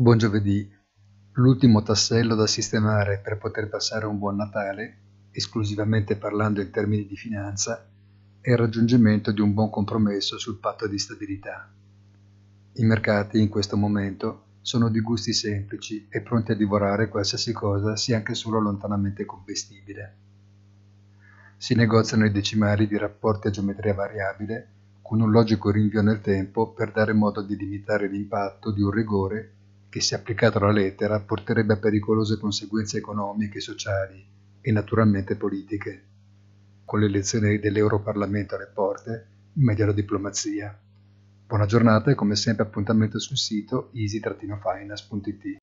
Buon giovedì. L'ultimo tassello da sistemare per poter passare un buon Natale, esclusivamente parlando in termini di finanza, è il raggiungimento di un buon compromesso sul patto di stabilità. I mercati in questo momento sono di gusti semplici e pronti a divorare qualsiasi cosa sia anche solo lontanamente commestibile. Si negoziano i decimali di rapporti a geometria variabile con un logico rinvio nel tempo per dare modo di limitare l'impatto di un rigore che se applicato alla lettera porterebbe a pericolose conseguenze economiche, sociali e naturalmente politiche. Con le elezioni dell'Europarlamento alle porte, meglio la diplomazia. Buona giornata e come sempre appuntamento sul sito easy-finance.it.